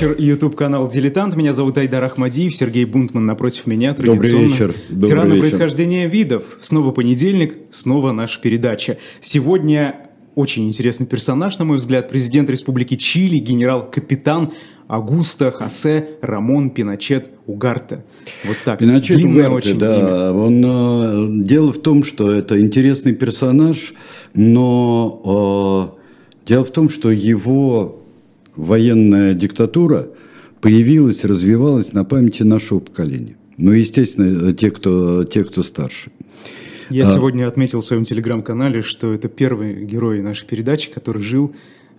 Вечер. YouTube канал Дилетант. Меня зовут Айдар Ахмадиев. Сергей Бунтман напротив меня. Добрый вечер. Добрый Тираны вечер. происхождения видов. Снова понедельник, снова наша передача. Сегодня очень интересный персонаж, на мой взгляд. Президент Республики Чили, генерал-капитан Агуста Хосе Рамон Пиночет Угарте. Вот так. Пиночет Длинное Угарте, очень да. имя. Он, э, дело в том, что это интересный персонаж, но э, дело в том, что его военная диктатура появилась, развивалась на памяти нашего поколения. Ну, естественно, те, кто, те, кто старше. Я А. сегодня отметил в своем телеграм-канале, что это первый герой нашей передачи, который жил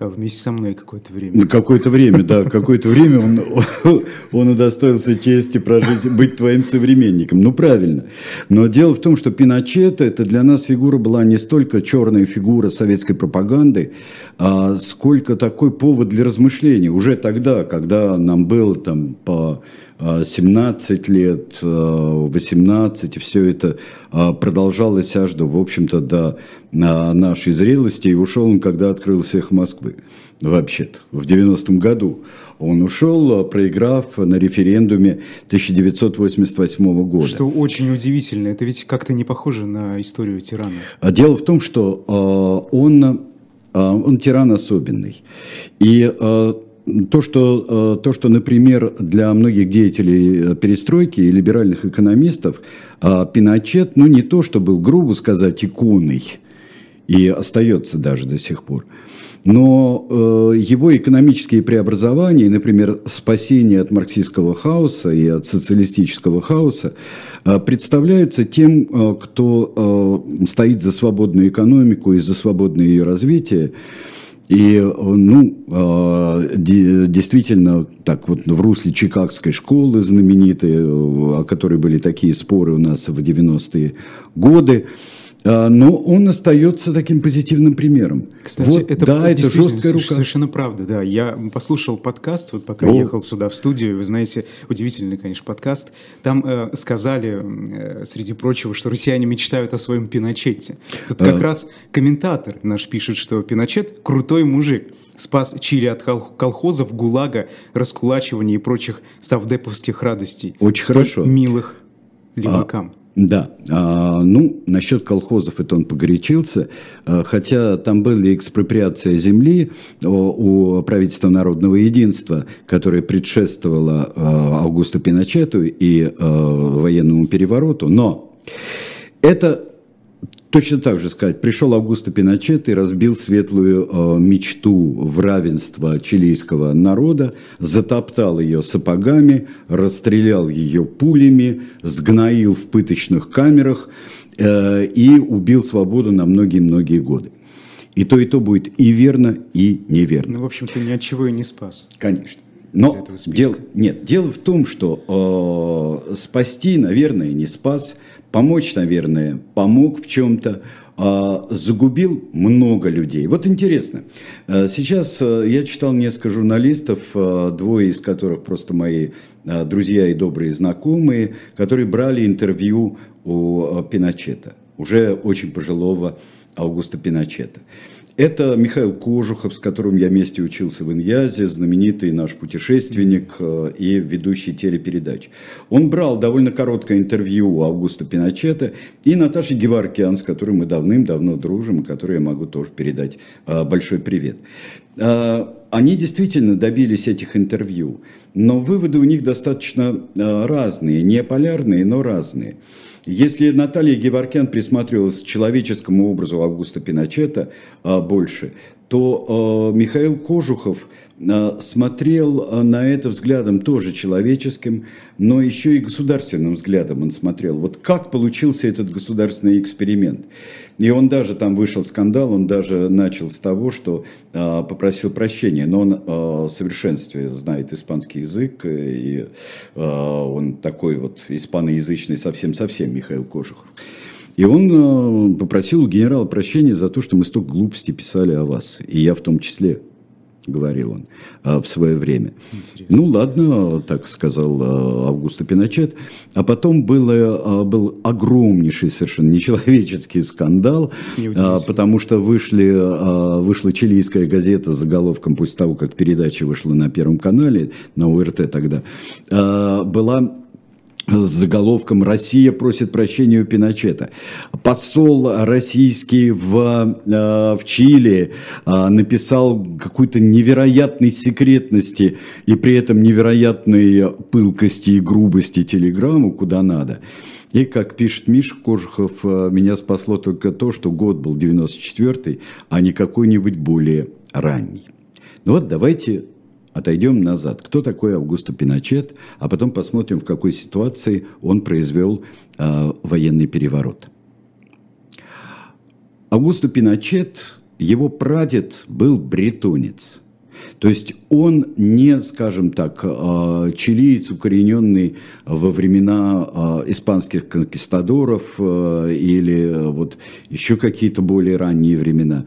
вместе со мной какое-то время. Ну, Какое-то время, да, какое-то время он, он удостоился чести прожить, быть твоим современником. Ну, правильно. Но дело в том, что Пиночет, это для нас фигура была не столько черная фигура советской пропаганды, а сколько такой повод для размышлений. Уже тогда, когда нам было там по 17 лет, а, 18, и все это а, продолжалось аж до, в общем-то, до а, нашей зрелости. И ушел он, когда открылся их Москвы. Вообще-то, в 90-м году. Он ушел, а, проиграв на референдуме 1988 года. Что очень удивительно, это ведь как-то не похоже на историю тирана. А Дело в том, что он, он тиран особенный. И то, что, э, то, что, например, для многих деятелей э, перестройки и либеральных экономистов э, Пиночет, ну не то, что был, грубо сказать, иконой, и остается даже до сих пор, но его экономические преобразования, например, спасение от марксистского хаоса и от социалистического хаоса, представляются тем, кто стоит за свободную экономику и за свободное ее развитие. И, э, ну, де- действительно, так вот в русле Чикагской школы знаменитой, э, о которой были такие споры у нас в 90-е годы, но он остается таким позитивным примером. Кстати, Вот, это да, это жесткая рука. совершенно правда, да. Я послушал подкаст, вот пока О. ехал сюда в студию, вы знаете, удивительный, конечно, подкаст. Там э, сказали, э, среди прочего, что россияне мечтают о своем Пиночете. Тут как А. раз комментатор наш пишет, что Пиночет крутой мужик, спас Чили от кол- колхозов, ГУЛАГа, раскулачивания и прочих совдеповских радостей. Очень Столь хорошо. милых левакам. Да, А, ну, насчет колхозов это он погорячился, А, хотя там были экспроприация земли у, у правительства народного единства, которое предшествовало а, Аугусту Пиночету и а, военному перевороту, но это Точно так же сказать, пришел Августо Пиночет и разбил светлую э, мечту в равенство чилийского народа, затоптал ее сапогами, расстрелял ее пулями, сгноил в пыточных камерах э, и убил свободу на многие-многие годы. И то, и то будет и верно, и неверно. Ну, в общем-то, ни от чего и не спас. Конечно. Но дело, нет, дело в том, что э, спасти, наверное, не спас, помочь, наверное, помог в чем-то, а загубил много людей. Вот интересно, э, сейчас э, я читал несколько журналистов, э, двое из которых просто мои э, друзья и добрые знакомые, которые брали интервью у э, Пиночета, уже очень пожилого Аугуста Пиночета. Это Михаил Кожухов, с которым я вместе учился в Иньязе, знаменитый наш путешественник э, и ведущий телепередач. Он брал довольно короткое интервью у Августа Пиночета и Наташи Геваркиан, с которой мы давным-давно дружим, и которой я могу тоже передать э, большой привет. Э, Они действительно добились этих интервью, но выводы у них достаточно разные, не полярные, но разные. Если Наталья Геворкян присматривалась к человеческому образу Августа Пиночета а, больше, то а, Михаил Кожухов смотрел а, на это взглядом тоже человеческим, но еще и государственным взглядом он смотрел. Вот как получился этот государственный эксперимент. И он даже, там вышел скандал, он даже начал с того, что а, попросил прощения, но он в совершенстве знает испанский язык, и он такой вот испаноязычный совсем-совсем Михаил Кожухов. И он э, попросил у генерала прощения за то, что мы столько глупостей писали о вас, и я в том числе. Говорил он в свое время. Интересно. Ну ладно, так сказал Августо Пиночет. А потом было, был огромнейший совершенно нечеловеческий скандал, потому что вышли, вышла чилийская газета с заголовком, после того, как передача вышла на Первом канале, на УРТ тогда, была с заголовком «Россия просит прощения у Пиночета». Посол российский в, э, в Чили э, написал какой-то невероятной секретности и при этом невероятной пылкости и грубости телеграмму куда надо. И, как пишет Миша Кожухов, э, меня спасло только то, что год был 94-й, а не какой-нибудь более ранний. Ну вот давайте отойдем назад. Кто такой Августо Пиночет, а потом посмотрим, в какой ситуации он произвел э, военный переворот. Августо Пиночет, его прадед был бретонец. То есть он не, скажем так, э, чилиец, укорененный во времена э, испанских конкистадоров или вот еще какие-то более ранние времена.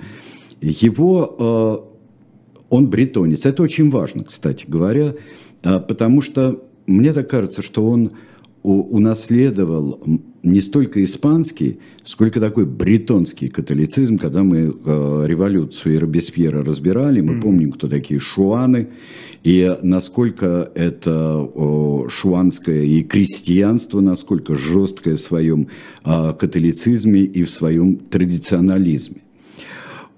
Его он бретонец. Это очень важно, кстати говоря, а, потому что мне так кажется, что он унаследовал не столько испанский, сколько такой бретонский католицизм, когда мы э, революцию и Робеспьера разбирали, мы mm-hmm. помним, кто такие шуаны, и насколько это э, шуанское и крестьянство, насколько жесткое в своем э, католицизме и в своем традиционализме.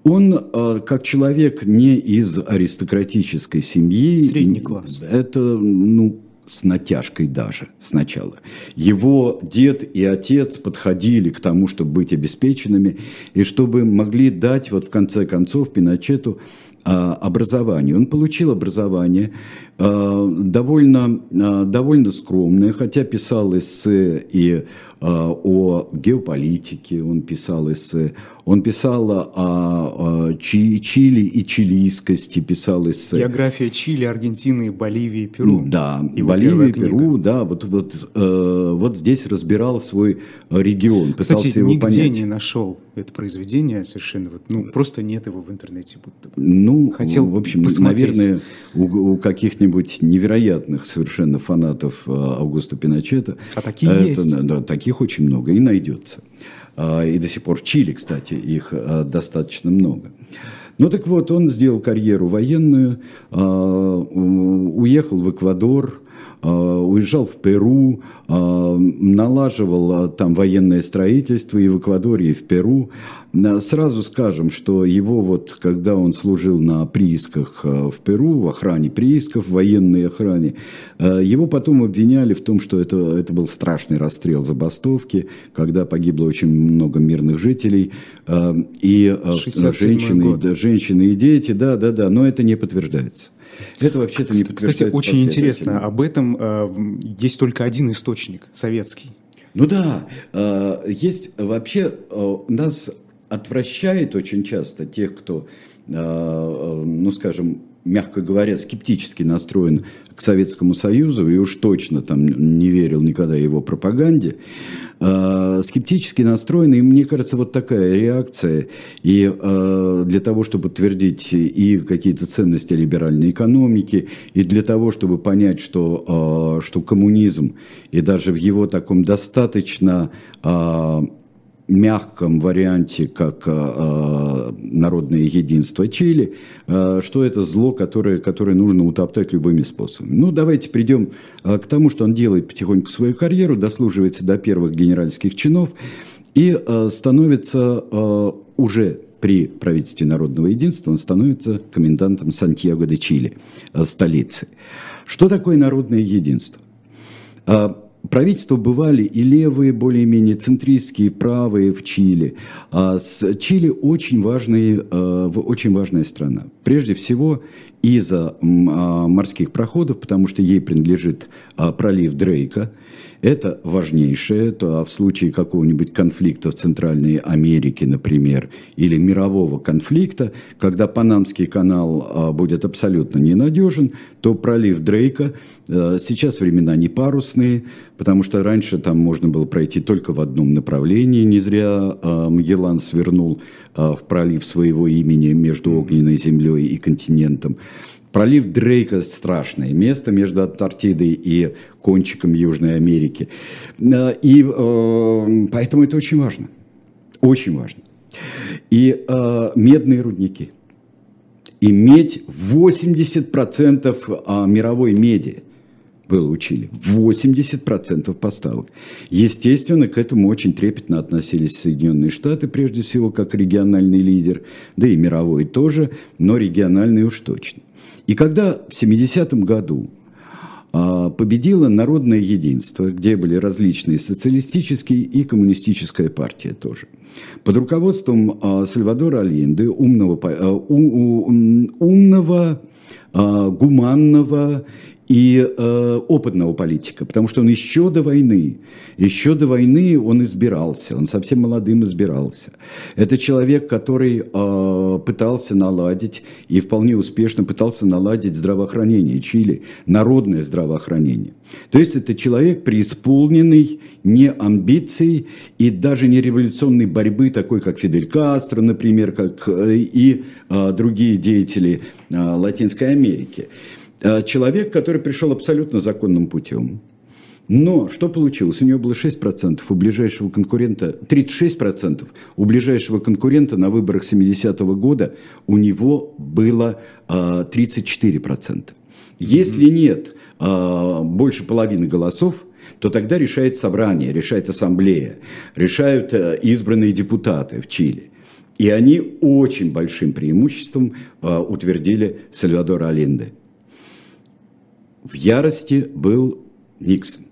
Он, э, как человек не из аристократической семьи... Средний класс. Это, ну, с натяжкой даже сначала. Его дед и отец подходили к тому, чтобы быть обеспеченными, и чтобы могли дать, вот в конце концов, Пиночету образование. Он получил образование а, довольно, а, довольно скромное, хотя писал эссе и о геополитике, он писал эссе, он писал о Чили и чилийскости, писал эссе. География Чили, Аргентины, Боливии, Перу. Да, Его Боливия, Перу, да, вот, вот, э, вот здесь разбирал свой регион, пытался Кстати, его нигде понять. не нашел это произведение совершенно, вот, ну, просто нет его в интернете. Будто Ну, Хотел в общем, посмотреть. наверное, у, у каких-нибудь невероятных совершенно фанатов э, Августа Пиночета. А такие это, есть? Да, таких очень много и найдется. А, и до сих пор в Чили, кстати, их а, достаточно много. Ну так вот, он сделал карьеру военную, а, уехал в Эквадор, уезжал в Перу, налаживал там военное строительство и в Эквадоре, и в Перу. Сразу скажем, что его вот, когда он служил на приисках э, в Перу, в охране приисков, в военной охране, э, его потом обвиняли в том, что это, это был страшный расстрел забастовки, когда погибло очень много мирных жителей, э, и женщины, да, женщины и дети, да, да, да, но это не подтверждается. Это вообще-то не Кстати, очень интересно, об этом э, есть только один источник, советский. Ну да, э, есть вообще, э, нас отвращает очень часто тех, кто, э, э, ну скажем, мягко говоря, скептически настроен к Советскому Союзу и уж точно там не верил никогда его пропаганде, э, скептически настроен, и мне кажется, вот такая реакция, и для того, чтобы утвердить и какие-то ценности либеральной экономики, и для того, чтобы понять, что, что коммунизм, и даже в его таком достаточно мягком варианте, как э, народное единство Чили, э, что это зло, которое, которое нужно утоптать любыми способами. Ну, давайте придем э, к тому, что он делает потихоньку свою карьеру, дослуживается до первых генеральских чинов и э, становится уже при правительстве народного единства, он становится комендантом Сантьяго де Чили, столицы. Что такое народное единство? Правительства бывали и левые, более-менее центристские, правые в Чили. А с Чили очень, важный, э, очень важная страна. Прежде всего, из-за морских проходов, потому что ей принадлежит пролив Дрейка. Это важнейшее, то а в случае какого-нибудь конфликта в Центральной Америке, например, или мирового конфликта, когда Панамский канал будет абсолютно ненадежен, то пролив Дрейка, э, сейчас времена не парусные, потому что раньше там можно было пройти только в одном направлении, не зря Магеллан свернул в пролив своего имени между огненной землей и континентом. Пролив Дрейка – страшное место между Антарктидой и кончиком Южной Америки. Э, и э, поэтому это очень важно. Очень важно. И медные рудники. И медь 80% а, мировой меди было учили. 80% поставок. Естественно, к этому очень трепетно относились Соединенные Штаты, прежде всего, как региональный лидер, да и мировой тоже, но региональный уж точно. И когда в 70-м году а, победило народное единство, где были различные социалистические и коммунистическая партия тоже. Под руководством а, Сальвадора Алинды, умного, а, умного гуманного и э, опытного политика, потому что он еще до войны, еще до войны он избирался, он совсем молодым избирался. Это человек, который э, пытался наладить и вполне успешно пытался наладить здравоохранение Чили, народное здравоохранение. То есть это человек, преисполненный не амбиций и даже не революционной борьбы, такой как Фидель Кастро, например, как э, и э, другие деятели э, Латинской Америки. Э, человек, который пришел абсолютно законным путем. Но что получилось? У него было 6%, у ближайшего конкурента 36%, у ближайшего конкурента на выборах 70-го года у него было э, 34%. Если нет э, больше половины голосов, то тогда решает собрание, решает ассамблея, решают э, избранные депутаты в Чили. И они очень большим преимуществом э, утвердили Сальвадора Алинде в ярости был Никсон.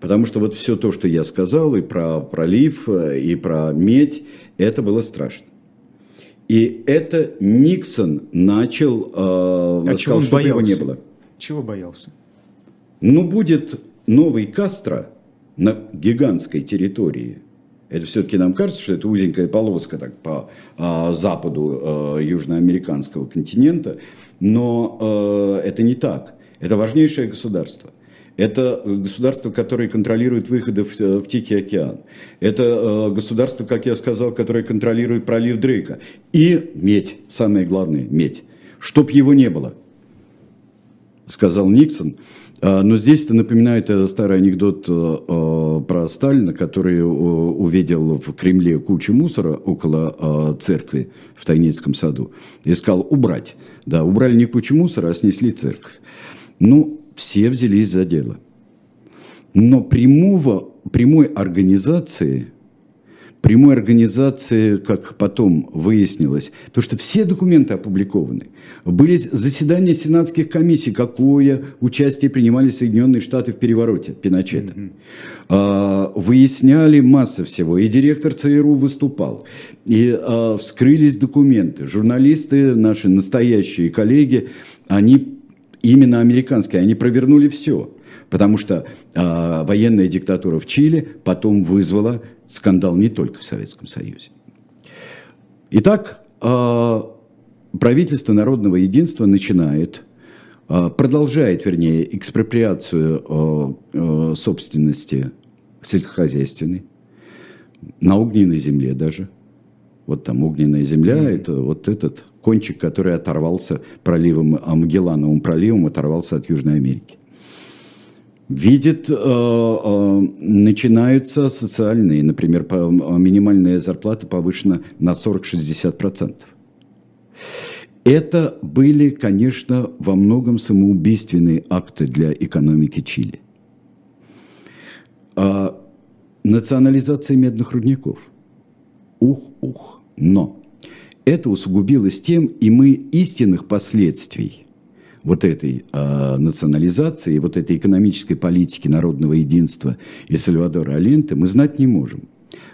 Потому что вот все то, что я сказал, и про пролив, и про медь, это было страшно. И это Никсон начал, э, а сказал, чего чтобы его не было. Чего боялся? Ну, будет новый Кастро на гигантской территории. Это все-таки нам кажется, что это узенькая полоска так, по э, западу э, южноамериканского континента. Но э, это не так. Это важнейшее государство. Это государство, которое контролирует выходы в, в Тихий океан. Это э, государство, как я сказал, которое контролирует пролив Дрейка. И медь, самое главное, медь. Чтоб его не было, сказал Никсон. А, но здесь это напоминает э, старый анекдот э, э, про Сталина, который увидел в Кремле кучу мусора около церкви в Тайницком саду и сказал убрать. Да, убрали не кучу мусора, а снесли церковь. Ну, все взялись за дело. Но прямого, прямой организации – прямой организации, как потом выяснилось, потому что все документы опубликованы. Были заседания сенатских комиссий, какое участие принимали Соединенные Штаты в перевороте Пиночета. Mm-hmm. Выясняли массу всего, и директор ЦРУ выступал, и а, вскрылись документы. Журналисты, наши настоящие коллеги, они именно американские, они провернули все. Потому что э, военная диктатура в Чили потом вызвала скандал не только в Советском Союзе. Итак, э, правительство народного единства начинает, э, продолжает, вернее, экспроприацию э, э, собственности сельскохозяйственной, на огненной земле даже. Вот там огненная земля, mm-hmm. это вот этот кончик, который оторвался проливом, Магеллановым проливом оторвался от Южной Америки видит, э, э, начинаются социальные, например, минимальная зарплата повышена на 40-60%. Это были, конечно, во многом самоубийственные акты для экономики Чили. А национализация медных рудников. Ух-ух. Но это усугубилось тем, и мы истинных последствий – вот этой э, национализации, вот этой экономической политики народного единства и Сальвадора Аленте мы знать не можем.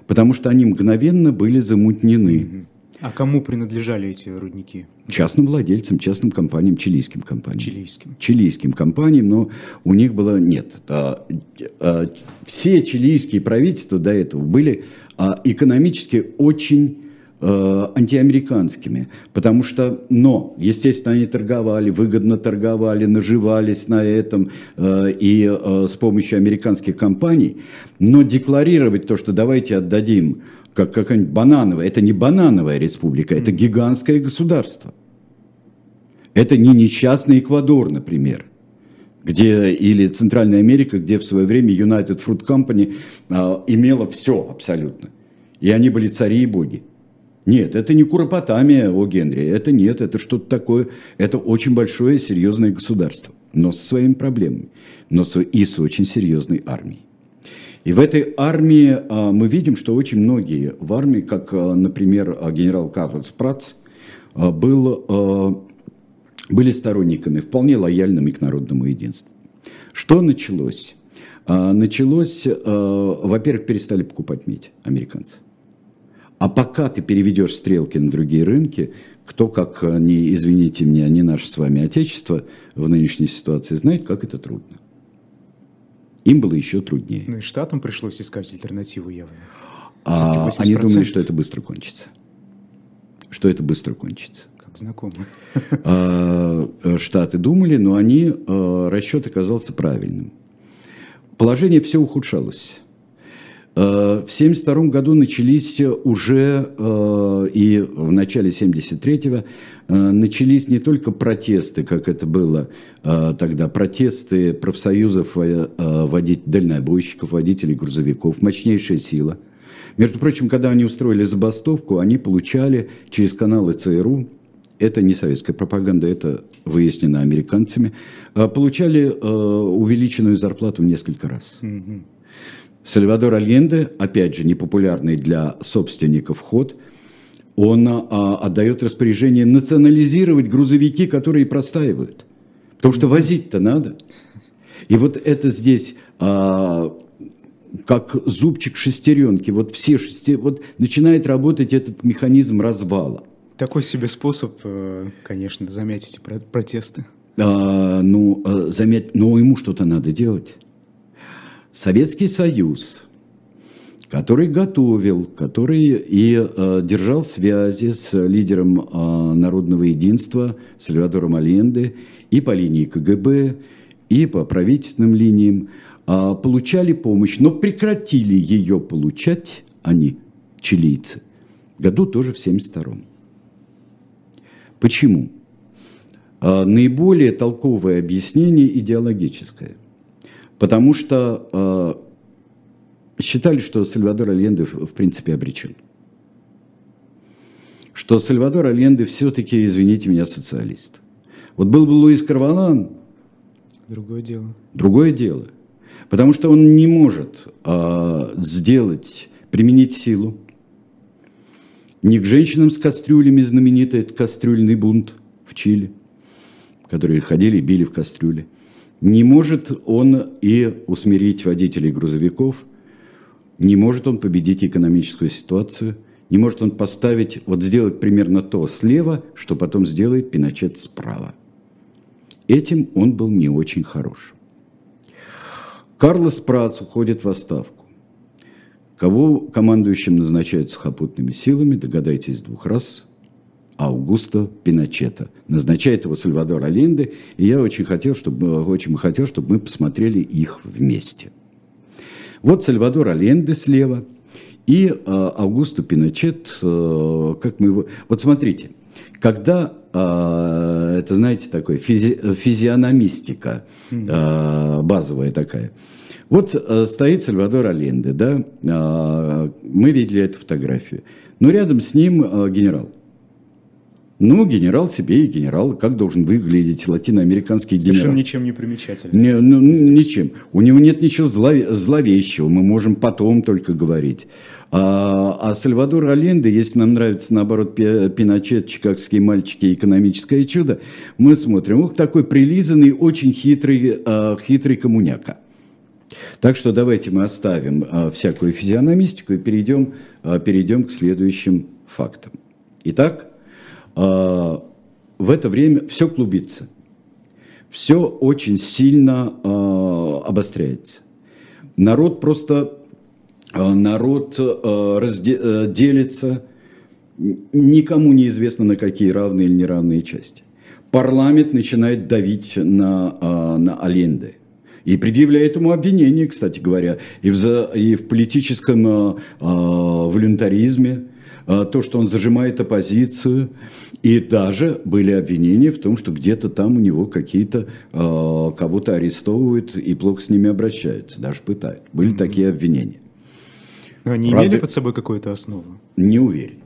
Потому что они мгновенно были замутнены. А кому принадлежали эти рудники? Частным владельцам, частным компаниям, чилийским компаниям. Чилийским. Чилийским компаниям, но у них было нет. А, а, все чилийские правительства до этого были а, экономически очень антиамериканскими, потому что, но, естественно, они торговали, выгодно торговали, наживались на этом а, и а, с помощью американских компаний, но декларировать то, что давайте отдадим как какая-нибудь банановая. Это не банановая республика, это гигантское государство. Это не несчастный Эквадор, например, где, или Центральная Америка, где в свое время United Fruit Company а, имела все абсолютно. И они были цари и боги. Нет, это не Куропотамия, о Генри, это нет, это что-то такое, это очень большое серьезное государство, но со своими проблемами, но и с очень серьезной армией. И в этой армии а, мы видим, что очень многие в армии, как, а, например, а, генерал Карлос Прац, был, были сторонниками, вполне лояльными к народному единству. Что началось? Началось, во-первых, перестали покупать медь американцы. А пока ты переведешь стрелки на другие рынки, кто, как не, извините меня, не наше с вами отечество в нынешней ситуации, знает, как это трудно им было еще труднее. Ну и штатам пришлось искать альтернативу явно. А, они думали, что это быстро кончится. Что это быстро кончится. Как знакомо. А, штаты думали, но они, а, расчет оказался правильным. Положение все ухудшалось. А, в 1972 году начались уже, и в начале 1973 начались не только протесты, как это было тогда, протесты профсоюзов водителей, дальнобойщиков, водителей грузовиков, мощнейшая сила. Между прочим, когда они устроили забастовку, они получали через каналы ЦРУ, это не советская пропаганда, это выяснено американцами, получали увеличенную зарплату в несколько раз. Mm-hmm. Сальвадор Альенде, опять же, непопулярный для собственников ход, он а, отдает распоряжение национализировать грузовики, которые простаивают. Потому что возить-то надо. И вот это здесь а, как зубчик шестеренки. Вот все шести, вот начинает работать этот механизм развала. Такой себе способ, э, конечно, замять эти протесты. А, ну, э, замять, но ему что-то надо делать. Советский Союз, который готовил, который и э, держал связи с лидером э, народного единства Сальвадором Аленде и по линии КГБ, и по правительственным линиям, э, получали помощь, но прекратили ее получать они, чилийцы, году тоже в 1972 Почему? Э, наиболее толковое объяснение идеологическое – Потому что э, считали, что Сальвадор Альенде в принципе обречен. Что Сальвадор Альенде все-таки, извините меня, социалист. Вот был бы Луис Карвалан. Другое дело. Другое дело. Потому что он не может э, сделать, применить силу. Не к женщинам с кастрюлями, знаменитый кастрюльный бунт в Чили, которые ходили и били в кастрюле – не может он и усмирить водителей грузовиков, не может он победить экономическую ситуацию, не может он поставить, вот сделать примерно то слева, что потом сделает Пиночет справа. Этим он был не очень хорош. Карлос Прац уходит в отставку. Кого командующим назначают сухопутными силами, догадайтесь двух раз, Аугусто Пиночета. Назначает его Сальвадор Алинде, и я очень хотел, чтобы, очень хотел, чтобы мы посмотрели их вместе. Вот Сальвадор Аленде слева и э, Аугусто Пиночет, э, как мы его... Вот смотрите, когда, э, это знаете, такое физи... физиономистика э, базовая такая, вот э, стоит Сальвадор Аленде, да, э, мы видели эту фотографию, но рядом с ним э, генерал. Ну, генерал себе и генерал. Как должен выглядеть латиноамериканский генерал? Совершенно ничем не примечательный. Не, ну, ничем. У него нет ничего зло, зловещего. Мы можем потом только говорить. А, а Сальвадор Аленде, если нам нравится, наоборот, Пиночет, чикагские мальчики, экономическое чудо, мы смотрим. Ух, такой прилизанный, очень хитрый, а, хитрый коммуняка. Так что давайте мы оставим а, всякую физиономистику и перейдем, перейдем к следующим фактам. Итак, в это время все клубится. Все очень сильно обостряется. Народ просто народ делится, никому не известно на какие равные или неравные части. Парламент начинает давить на, на Аленде. И предъявляет ему обвинение, кстати говоря, и в, и в политическом э, волюнтаризме, э, то, что он зажимает оппозицию. И даже были обвинения в том, что где-то там у него какие-то э, кого-то арестовывают и плохо с ними обращаются, даже пытают. Были mm-hmm. такие обвинения. Но они Правда, имели под собой какую-то основу? Не уверен.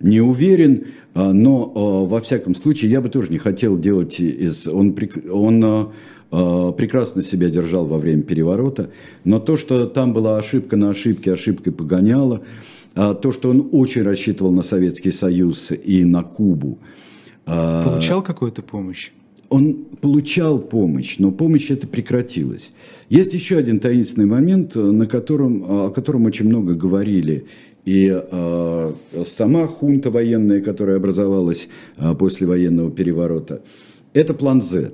Не уверен, но во всяком случае я бы тоже не хотел делать из... Он, он прекрасно себя держал во время переворота, но то, что там была ошибка на ошибке, ошибкой погоняло, а то, что он очень рассчитывал на Советский Союз и на Кубу. А, получал какую-то помощь? Он получал помощь, но помощь это прекратилась. Есть еще один таинственный момент, на котором, о котором очень много говорили. И э, сама хунта военная, которая образовалась э, после военного переворота, это план Z.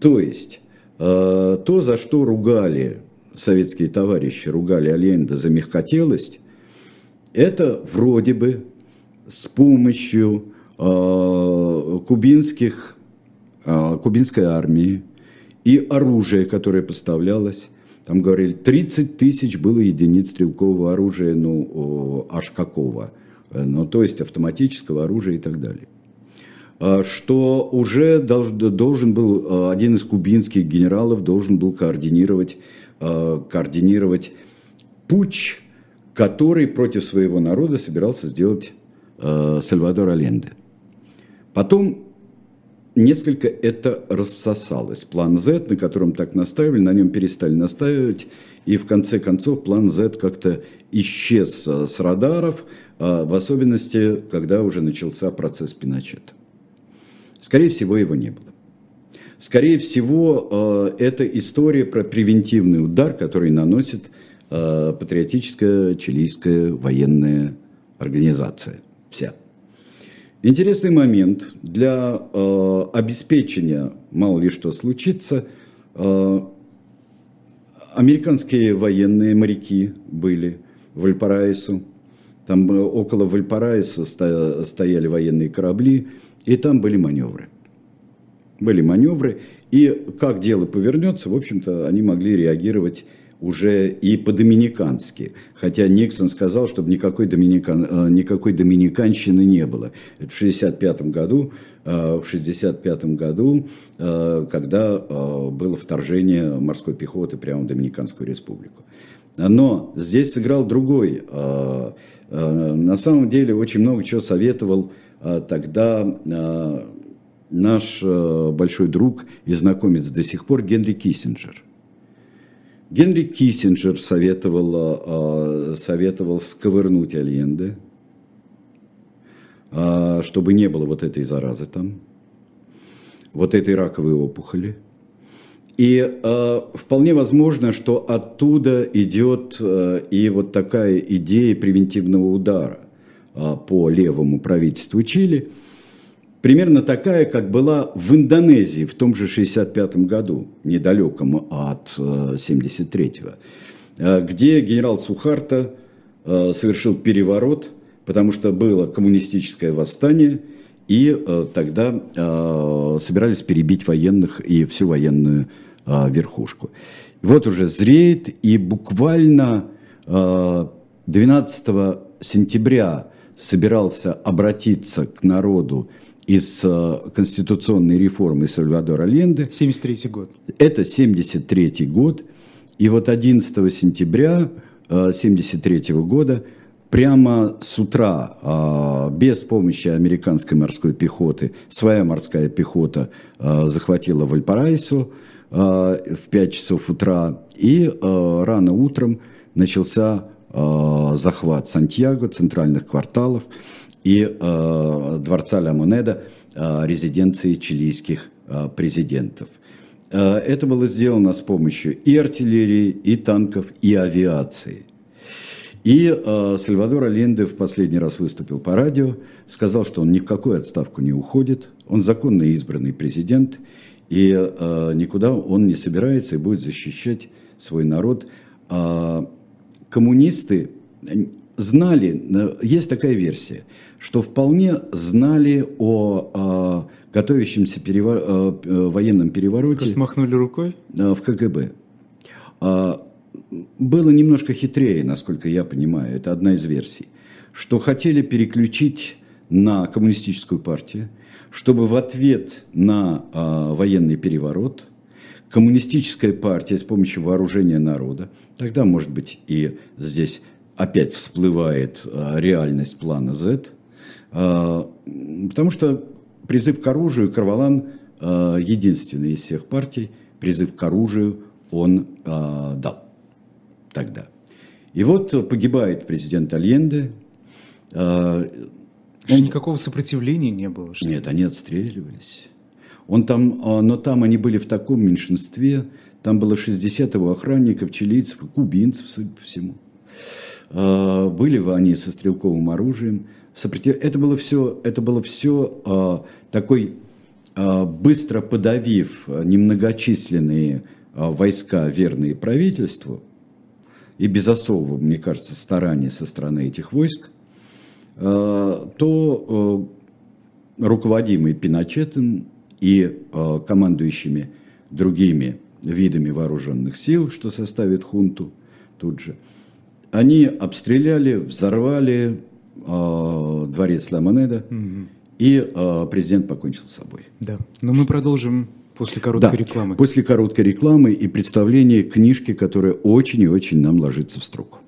То есть, э, то, за что ругали советские товарищи, ругали Allende за мягкотелость, это вроде бы с помощью э, кубинских, э, кубинской армии и оружия, которое поставлялось, там говорили, 30 тысяч было единиц стрелкового оружия, ну, аж какого, ну, то есть автоматического оружия и так далее. А, что уже должен был один из кубинских генералов должен был координировать, координировать путь, который против своего народа собирался сделать Сальвадор Аленде. Потом несколько это рассосалось. План Z, на котором так настаивали, на нем перестали настаивать, и в конце концов план Z как-то исчез с радаров, в особенности, когда уже начался процесс Пиночета. Скорее всего, его не было. Скорее всего, э, это история про превентивный удар, который наносит э, патриотическая чилийская военная организация. Вся. Интересный момент для э, обеспечения, мало ли что случится, американские военные моряки были в Вальпараису. Там около Вальпараиса стояли военные корабли, и там были маневры. Были маневры, и как дело повернется, в общем-то, они могли реагировать уже и по-доминикански. Хотя Никсон сказал, чтобы никакой, доминикан, э, никакой доминиканщины не было. Это в 1965 году, э, в 65 году, э, когда было вторжение морской пехоты прямо в Доминиканскую республику. Но здесь сыграл другой. На самом деле очень много чего советовал тогда наш большой друг и знакомец до сих пор Генри Киссинджер. Генри Киссинджер советовал, советовал сковырнуть Альенде, чтобы не было вот этой заразы там, вот этой раковой опухоли. И э, вполне возможно, что оттуда идет э, и вот такая идея превентивного удара. По левому правительству Чили, примерно такая, как была в Индонезии в том же 65 году, недалеком от 73-го, э, э, где генерал Сухарта э, совершил переворот, потому что было коммунистическое восстание, и тогда собирались перебить военных и всю военную верхушку. Вот уже зреет, и буквально 12 сентября собирался обратиться к народу из э, конституционной реформы Сальвадора Ленде. 73 год. Это 73 год. И вот 11 сентября 73 э, года прямо с утра, э, без помощи американской морской пехоты, своя морская пехота захватила Вальпараисо в 5 часов утра. И рано утром начался захват Сантьяго, центральных кварталов и э, дворца Ля Монеда, э, резиденции чилийских президентов. Это было сделано с помощью и артиллерии, и танков, и авиации. И э, Сальвадор Аленде в последний раз выступил по радио, сказал, что он ни в какую отставку не уходит, он законно избранный президент, и э, никуда он не собирается и будет защищать свой народ. Э, коммунисты знали, есть такая версия, что вполне знали о э, готовящемся перевор, э, э военном перевороте. Просто махнули рукой? Э, в КГБ. Э, было немножко хитрее, насколько я понимаю, это одна из версий, что хотели переключить на коммунистическую партию, чтобы в ответ на э, военный переворот коммунистическая партия с помощью вооружения народа, тогда, может быть, и здесь опять всплывает э, реальность плана Z, э, потому что призыв к оружию Карвалан э, единственный из всех партий, призыв к оружию он э, дал тогда. И вот погибает президент Альенде. Э, он... Никакого сопротивления не было? Что Нет, они отстреливались. Он там, э, но там они были в таком меньшинстве, там было 60 его охранников, чилийцев, кубинцев, судя по всему. Э, были они со стрелковым оружием. Это было все, это было все такой быстро подавив немногочисленные войска, верные правительству, и без особого, мне кажется, старания со стороны этих войск, э, то э, руководимый Пиночетом и э, командующими другими видами вооруженных сил, что составит хунту тут же, они обстреляли, взорвали дворец Ла Монеда, угу. и президент покончил с собой. Да, но мы продолжим После короткой да, рекламы. После короткой рекламы и представления книжки, которая очень и очень нам ложится в строку.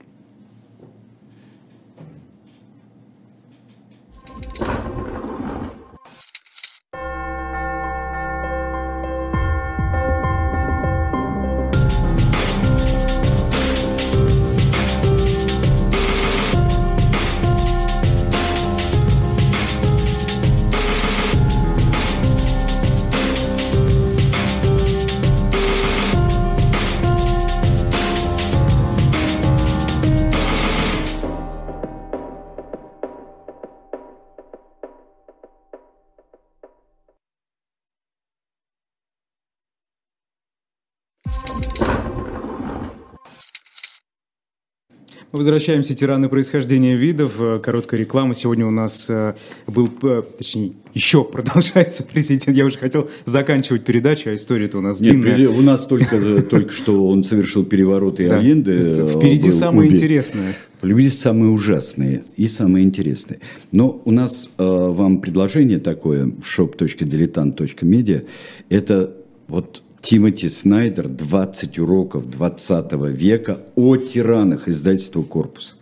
Возвращаемся, тираны происхождения видов. Э, короткая реклама. Сегодня у нас э, был, э, точнее, еще продолжается президент. Я уже хотел заканчивать передачу, а история-то у нас Нет, длинная. у нас только, только что он совершил переворот и Алленде. Впереди самое интересное. Впереди самые ужасные и самые интересные. Но у нас вам предложение такое, shop.diletant.media, это вот Тимоти Снайдер «20 уроков 20 века о тиранах» издательства «Корпус».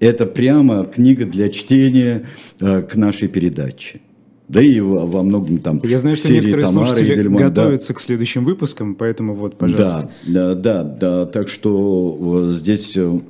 Это прямо книга для чтения э, к нашей передаче. Да и во, во многом там Я знаю, что некоторые Тамары слушатели Дельмон, готовятся да. к следующим выпускам, поэтому вот, пожалуйста. Да, да, да. Так что здесь э,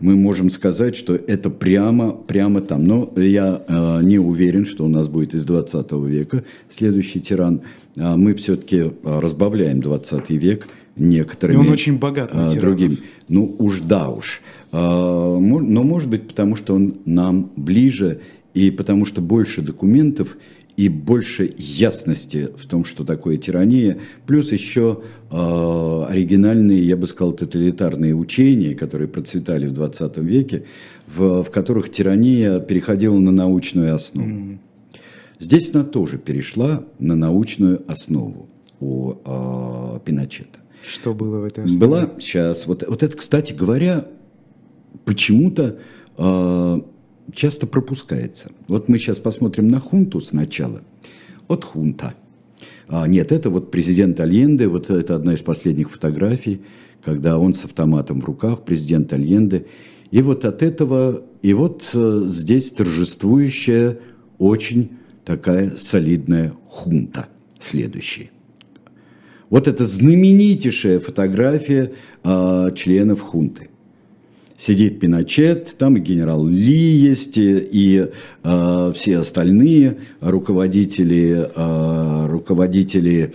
мы можем сказать, что это прямо, прямо там. Но я э, не уверен, что у нас будет из 20 века следующий тиран. А мы все-таки а, разбавляем 20 век некоторыми... И он очень богат на другим. Ну уж да уж. А, но может быть потому, что он нам ближе и потому что больше документов и больше ясности в том, что такое тирания, плюс еще э, оригинальные, я бы сказал, тоталитарные учения, которые процветали в 20 веке, в, в которых тирания переходила на научную основу. Mm-hmm. Здесь она тоже перешла на научную основу у э, Пиночета. Что было в этой основе? Была сейчас, вот, вот это, кстати говоря, почему-то э, часто пропускается. Вот мы сейчас посмотрим на хунту сначала. От хунта. А, нет, это вот президент Альенде, вот это одна из последних фотографий, когда он с автоматом в руках, президент Альенде. И вот от этого, и вот э, здесь торжествующая очень такая солидная хунта. Следующий. Вот это знаменитейшая фотография э, членов хунты сидит Пиночет, там и генерал Ли есть, и, и э, все остальные руководители, э, руководители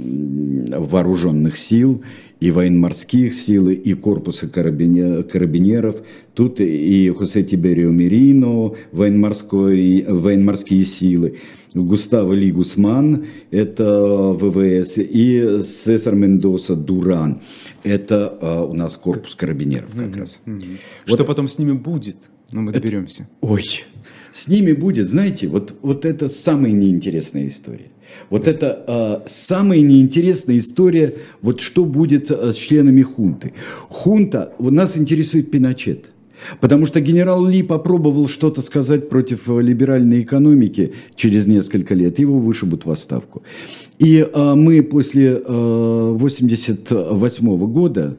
вооруженных сил, и военно-морских сил, и корпуса карабинеров. Тут и Хосе Тиберио Мерино, военно-морские силы. Густаво Ли Гусман, это ВВС, и Сесар Мендоса Дуран, это а, у нас корпус карабинеров как раз. Что вот, потом с ними будет? Ну, мы доберемся. Это, ой, с ними будет, знаете, вот, вот это самая неинтересная история. Вот это э, самая неинтересная история, вот что будет э, с членами хунты. Хунта, у нас интересует Пиночет. Потому что генерал Ли попробовал что-то сказать против э, либеральной экономики через несколько лет, его вышибут в отставку. И э, мы после 1988 э, года,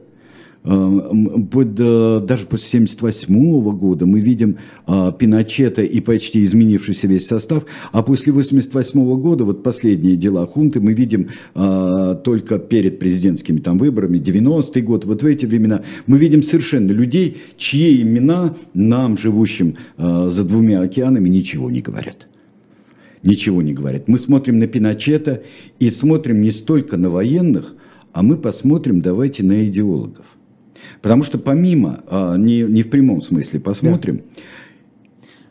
даже после 1978 года мы видим Пиночета и почти изменившийся весь состав, а после 1988 года, вот последние дела хунты, мы видим только перед президентскими там выборами, 90-й год, вот в эти времена, мы видим совершенно людей, чьи имена нам, живущим за двумя океанами, ничего не говорят ничего не говорят. Мы смотрим на Пиночета и смотрим не столько на военных, а мы посмотрим, давайте, на идеологов. Потому что помимо, а, не, не в прямом смысле посмотрим, да.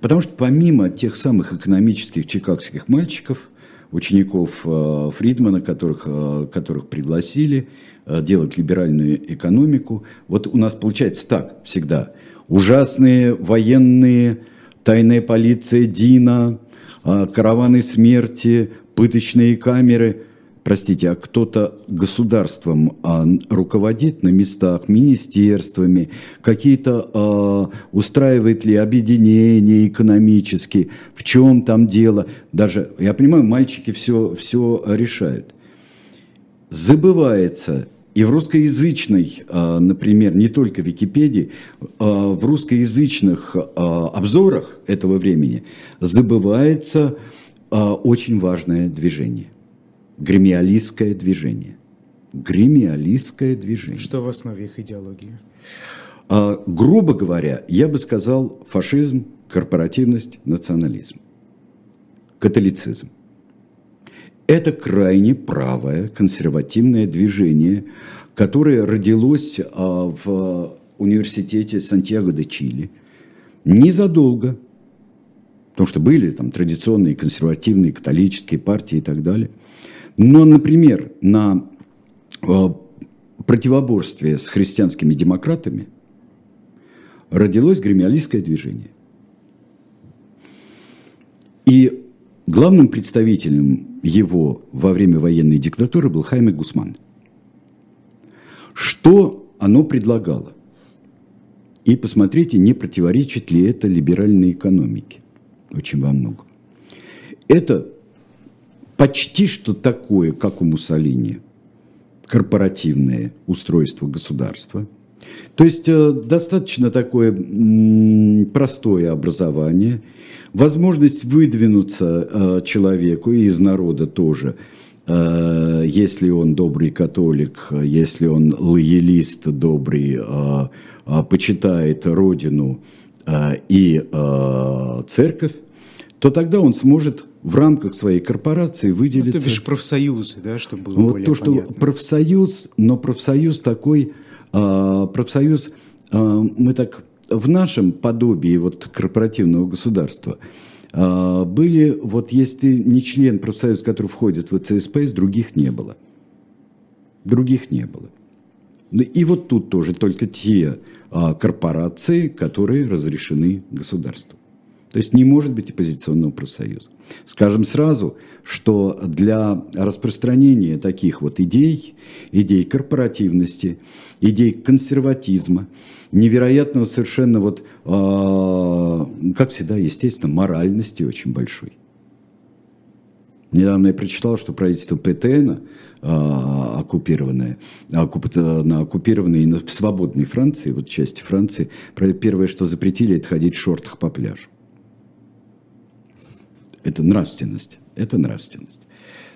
потому что помимо тех самых экономических чикагских мальчиков, учеников а, Фридмана, которых, а, которых пригласили делать либеральную экономику, вот у нас получается так всегда. Ужасные военные, тайная полиция Дина, караваны смерти, пыточные камеры – простите, а кто-то государством а, руководит на местах, министерствами, какие-то а, устраивает ли объединения экономические, в чем там дело. Даже, я понимаю, мальчики все, все решают. Забывается и в русскоязычной, а, например, не только Википедии, а, в русскоязычных а, обзорах этого времени забывается очень важное движение – гремиалистское движение. Гремиалистское движение. Что в основе их идеологии? А, грубо говоря, я бы сказал фашизм, корпоративность, национализм, католицизм. Это крайне правое консервативное движение, которое родилось а, в университете Сантьяго де Чили незадолго, потому что были там традиционные консервативные католические партии и так далее – но, например, на э, противоборстве с христианскими демократами родилось гремиалистское движение. И главным представителем его во время военной диктатуры был Хайме Гусман. Что оно предлагало? И посмотрите, не противоречит ли это либеральной экономике. Очень во многом. Это почти что такое, как у Муссолини, корпоративное устройство государства. То есть э, достаточно такое простое образование, возможность выдвинуться э, человеку и из народа тоже, э, если он добрый католик, если он лоялист добрый, почитает родину и церковь, то тогда он сможет в рамках своей корпорации выделиться... Ну, то бишь профсоюзы, да, чтобы было вот более то, что понятно. профсоюз, но профсоюз такой, а, профсоюз, а, мы так в нашем подобии вот корпоративного государства а, были, вот если не член профсоюза, который входит в ЦСПС, других не было. Других не было. И вот тут тоже только те корпорации, которые разрешены государством. То есть не может быть оппозиционного профсоюза. Скажем сразу, что для распространения таких вот идей, идей корпоративности, идей консерватизма, невероятного совершенно вот, э, как всегда, естественно, моральности очень большой. Недавно я прочитал, что правительство ПТН, а, оккупированное, оккуп, на оккупированной, в свободной Франции, вот части Франции, первое, что запретили, это ходить в шортах по пляжу. Это нравственность. Это нравственность.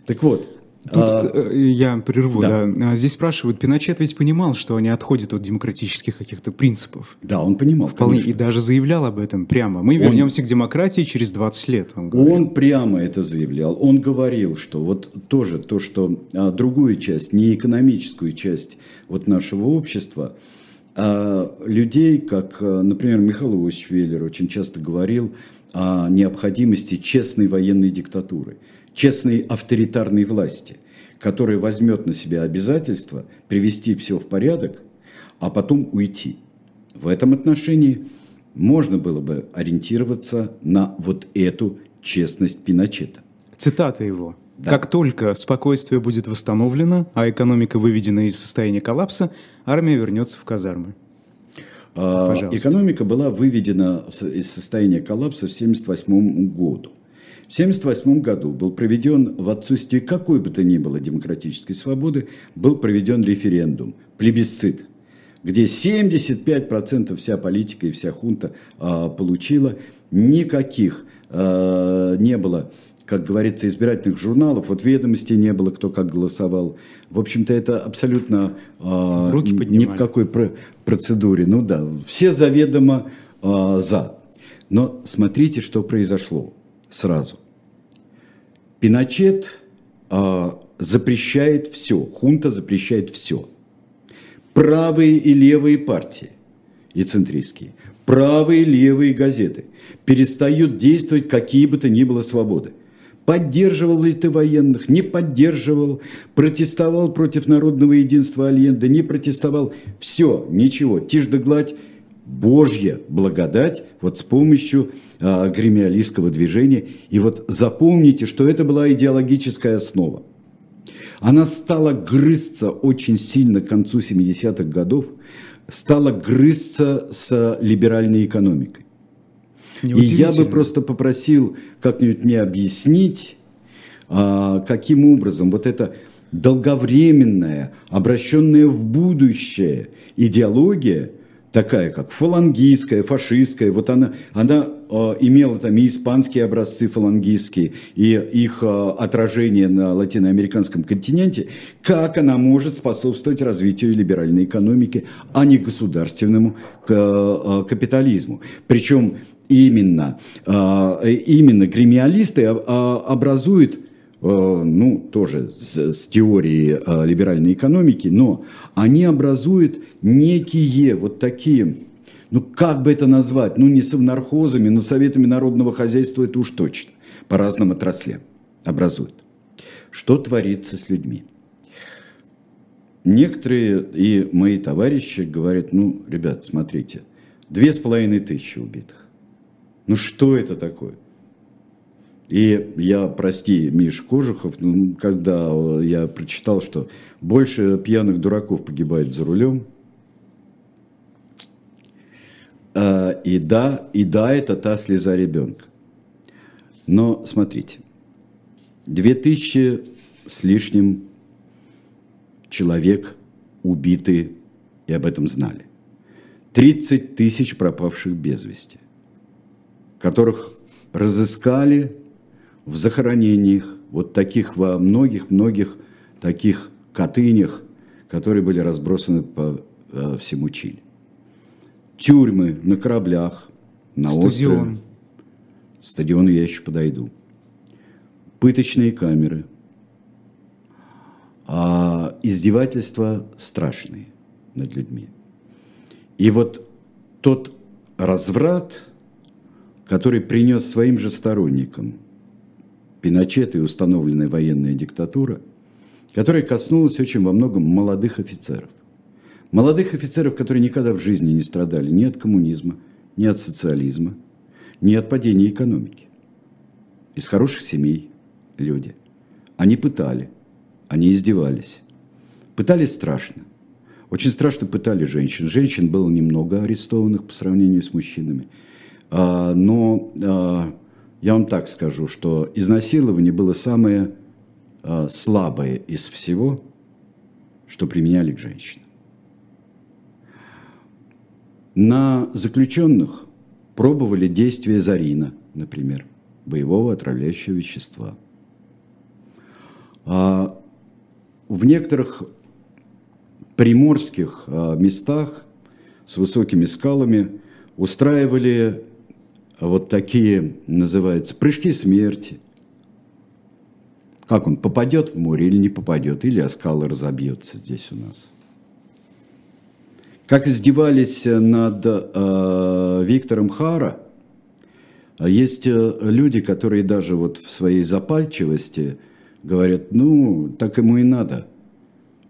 Так вот, Тут а, э, я прерву, да. да. А здесь спрашивают, Пиночет ведь понимал, что они отходят от демократических каких-то принципов. Да, он понимал. Вполне, и даже заявлял об этом прямо. Мы он, вернемся к демократии через 20 лет. Он, он прямо это заявлял. Он говорил, что вот тоже то, что а, другую часть, не экономическую часть вот нашего общества, а людей, как, а, например, Михаил Иосиф Веллер очень часто говорил о необходимости честной военной диктатуры – честной авторитарной власти, которая возьмет на себя обязательство привести все в порядок, а потом уйти. В этом отношении можно было бы ориентироваться на вот эту честность Пиночета. Цитата его. Да. Как только спокойствие будет восстановлено, а экономика выведена из состояния коллапса, армия вернется в казармы. А, Пожалуйста. Экономика была выведена из состояния коллапса в 1978 году. В 1978 году был проведен в отсутствии какой бы то ни было демократической свободы, был проведен референдум, плебисцит, где 75% вся политика и вся хунта а, получила, никаких а, не было как говорится, избирательных журналов, вот ведомости не было, кто как голосовал. В общем-то, это абсолютно э, Руки ни в какой про- процедуре. Ну да, все заведомо э, за. Но смотрите, что произошло сразу. Пиночет э, запрещает все, хунта запрещает все. Правые и левые партии и центристские, правые и левые газеты перестают действовать какие бы то ни было свободы. Поддерживал ли ты военных, не поддерживал, протестовал против народного единства Альенда, не протестовал. Все, ничего, тишь да гладь, Божья благодать вот с помощью а, гремиалистского движения. И вот запомните, что это была идеологическая основа. Она стала грызться очень сильно к концу 70-х годов, стала грызться с либеральной экономикой. И я бы просто попросил как-нибудь мне объяснить, а, каким образом вот эта долговременная, обращенная в будущее идеология – такая как фалангийская, фашистская, вот она, она э, имела там и испанские образцы фалангистские, и их э, отражение на латиноамериканском континенте, как она может способствовать развитию либеральной экономики, а не государственному э, капитализму. Причем именно, э, именно гремиалисты э, образуют Э, ну, тоже с, с теорией э, либеральной экономики, но они образуют некие вот такие, ну, как бы это назвать, ну, не совнархозами, но советами народного хозяйства это уж точно, по разным отраслям образуют. Что творится с людьми? Некоторые и мои товарищи говорят, ну, ребят, смотрите, две с половиной тысячи убитых. Ну, что это такое? И я, прости, Миш Кожухов, ну, когда я прочитал, что больше пьяных дураков погибает за рулем, а, и да, и да, это та слеза ребенка. Но смотрите, две тысячи с лишним человек убиты, и об этом знали. 30 тысяч пропавших без вести, которых разыскали в захоронениях, вот таких во многих-многих таких котынях, которые были разбросаны по э, всему Чили. Тюрьмы на кораблях, на Стадион. острове. Стадиону я еще подойду. Пыточные камеры. А издевательства страшные над людьми. И вот тот разврат, который принес своим же сторонникам – Пиночет и установленная военная диктатура, которая коснулась очень во многом молодых офицеров. Молодых офицеров, которые никогда в жизни не страдали ни от коммунизма, ни от социализма, ни от падения экономики. Из хороших семей люди. Они пытали, они издевались. Пытались страшно. Очень страшно пытали женщин. Женщин было немного арестованных по сравнению с мужчинами. А, но а, я вам так скажу, что изнасилование было самое э, слабое из всего, что применяли к женщинам. На заключенных пробовали действие зарина, например, боевого отравляющего вещества. А в некоторых приморских а, местах с высокими скалами устраивали вот такие, называются, прыжки смерти. Как он, попадет в море или не попадет, или о скалы разобьется здесь у нас. Как издевались над э, Виктором Хара, есть э, люди, которые даже вот в своей запальчивости говорят, ну, так ему и надо,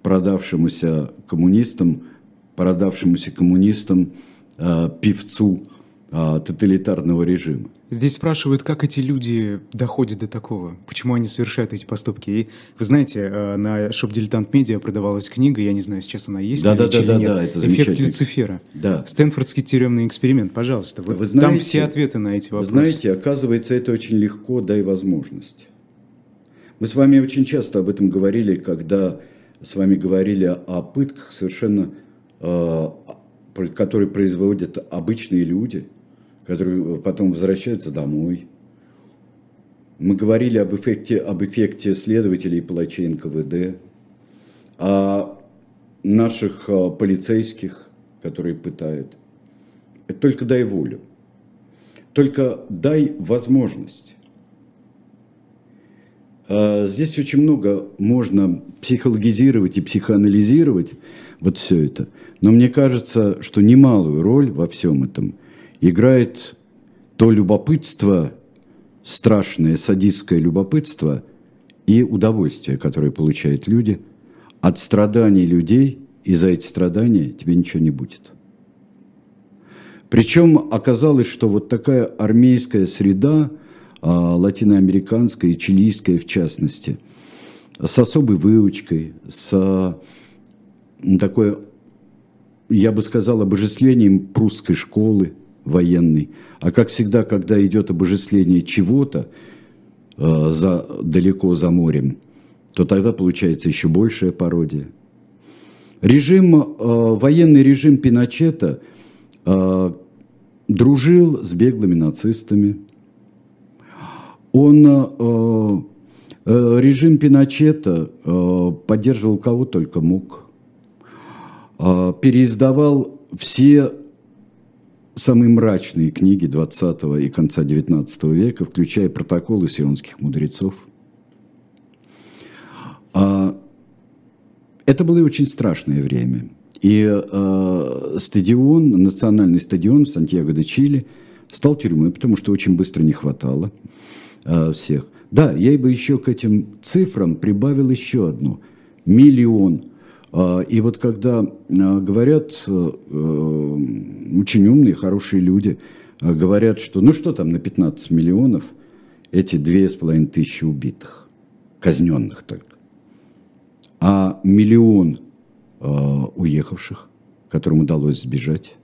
продавшемуся коммунистам, продавшемуся коммунистам, э, певцу э, тоталитарного режима. Здесь спрашивают, как эти люди доходят до такого, почему они совершают эти поступки. И вы знаете, э, на Shop Dilettant Media продавалась книга, я не знаю, сейчас она есть да, да, да, да, да, это «Эффект Люцифера». Да. Стэнфордский тюремный эксперимент, пожалуйста. Вы, вы знаете, там все ответы на эти вопросы. Вы знаете, оказывается, это очень легко, дай возможность. Мы с вами очень часто об этом говорили, когда с вами говорили о пытках совершенно, э, которые производят обычные люди – которые потом возвращаются домой. Мы говорили об эффекте, об эффекте следователей и палачей НКВД, о наших а, полицейских, которые пытают. Это только дай волю. Только дай возможность. А, здесь очень много можно психологизировать и психоанализировать вот все это. Но мне кажется, что немалую роль во всем этом играет то любопытство, страшное садистское любопытство и удовольствие, которое получают люди от страданий людей, и за эти страдания тебе ничего не будет. Причем оказалось, что вот такая армейская среда, а, латиноамериканская и чилийская в частности, с особой выучкой, с такой, я бы сказал, обожествлением прусской школы – военный. А как всегда, когда идет обожествление чего-то э, за, далеко за морем, то тогда получается еще большая пародия. Режим, э, военный режим Пиночета э, дружил с беглыми нацистами. Он, э, э, режим Пиночета э, поддерживал кого только мог. Э, переиздавал все самые мрачные книги 20 и конца 19 века, включая протоколы сионских мудрецов. А, это было очень страшное время. И э, стадион, национальный стадион в Сантьяго-де-Чили стал тюрьмой, потому что очень быстро не хватало э, всех. Да, я бы еще к этим цифрам прибавил еще одну. Миллион а, и вот когда а, говорят, э, очень умные, хорошие люди, а, говорят, что ну что там на 15 миллионов эти две с половиной тысячи убитых, казненных только, а миллион уехавших, которым удалось сбежать,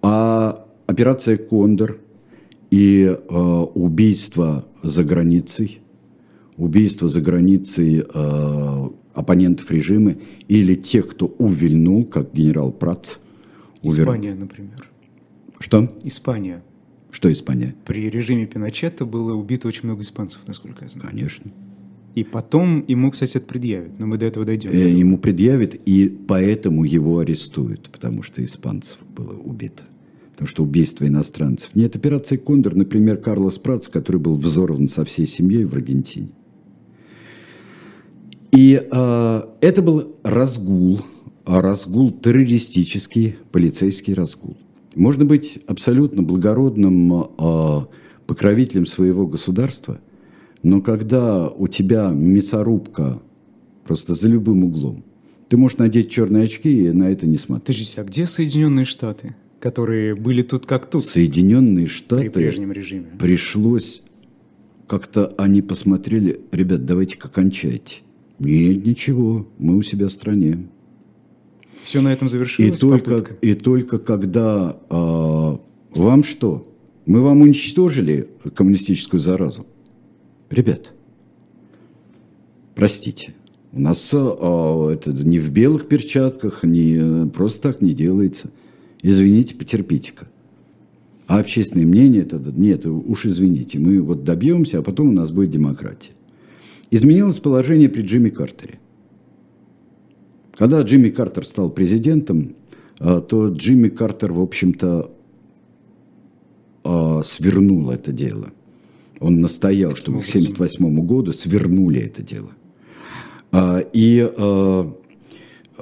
а операция «Кондор» и убийство за границей, убийство за границей оппонентов режима или тех, кто увильнул, как генерал Прат. Увер... Испания, например. Что? Испания. Что Испания? При режиме Пиночета было убито очень много испанцев, насколько я знаю. Конечно. И потом ему, кстати, это предъявят, но мы до этого дойдем. Э, ему предъявят, и поэтому его арестуют, потому что испанцев было убито. Потому что убийство иностранцев. Нет, операция «Кондор», например, Карлос Пратс, который был взорван со всей семьей в Аргентине. И э, это был разгул, разгул террористический, полицейский разгул. Можно быть абсолютно благородным э, покровителем своего государства, но когда у тебя мясорубка просто за любым углом, ты можешь надеть черные очки и на это не смотреть. Подождите, а где Соединенные Штаты, которые были тут как тут? Соединенные Штаты... При прежнем режиме. Пришлось... Как-то они посмотрели, ребят, давайте-ка кончайте нет, ничего, мы у себя в стране. Все на этом завершилось? И только, и только когда э, вам что? Мы вам уничтожили коммунистическую заразу? Ребят, простите, у нас э, это не в белых перчатках, не, просто так не делается. Извините, потерпите-ка. А общественное мнение тогда, нет, уж извините, мы вот добьемся, а потом у нас будет демократия. Изменилось положение при Джимми Картере. Когда Джимми Картер стал президентом, а, то Джимми Картер, в общем-то, а, свернул это дело. Он настоял, чтобы к 1978 году свернули это дело. А, и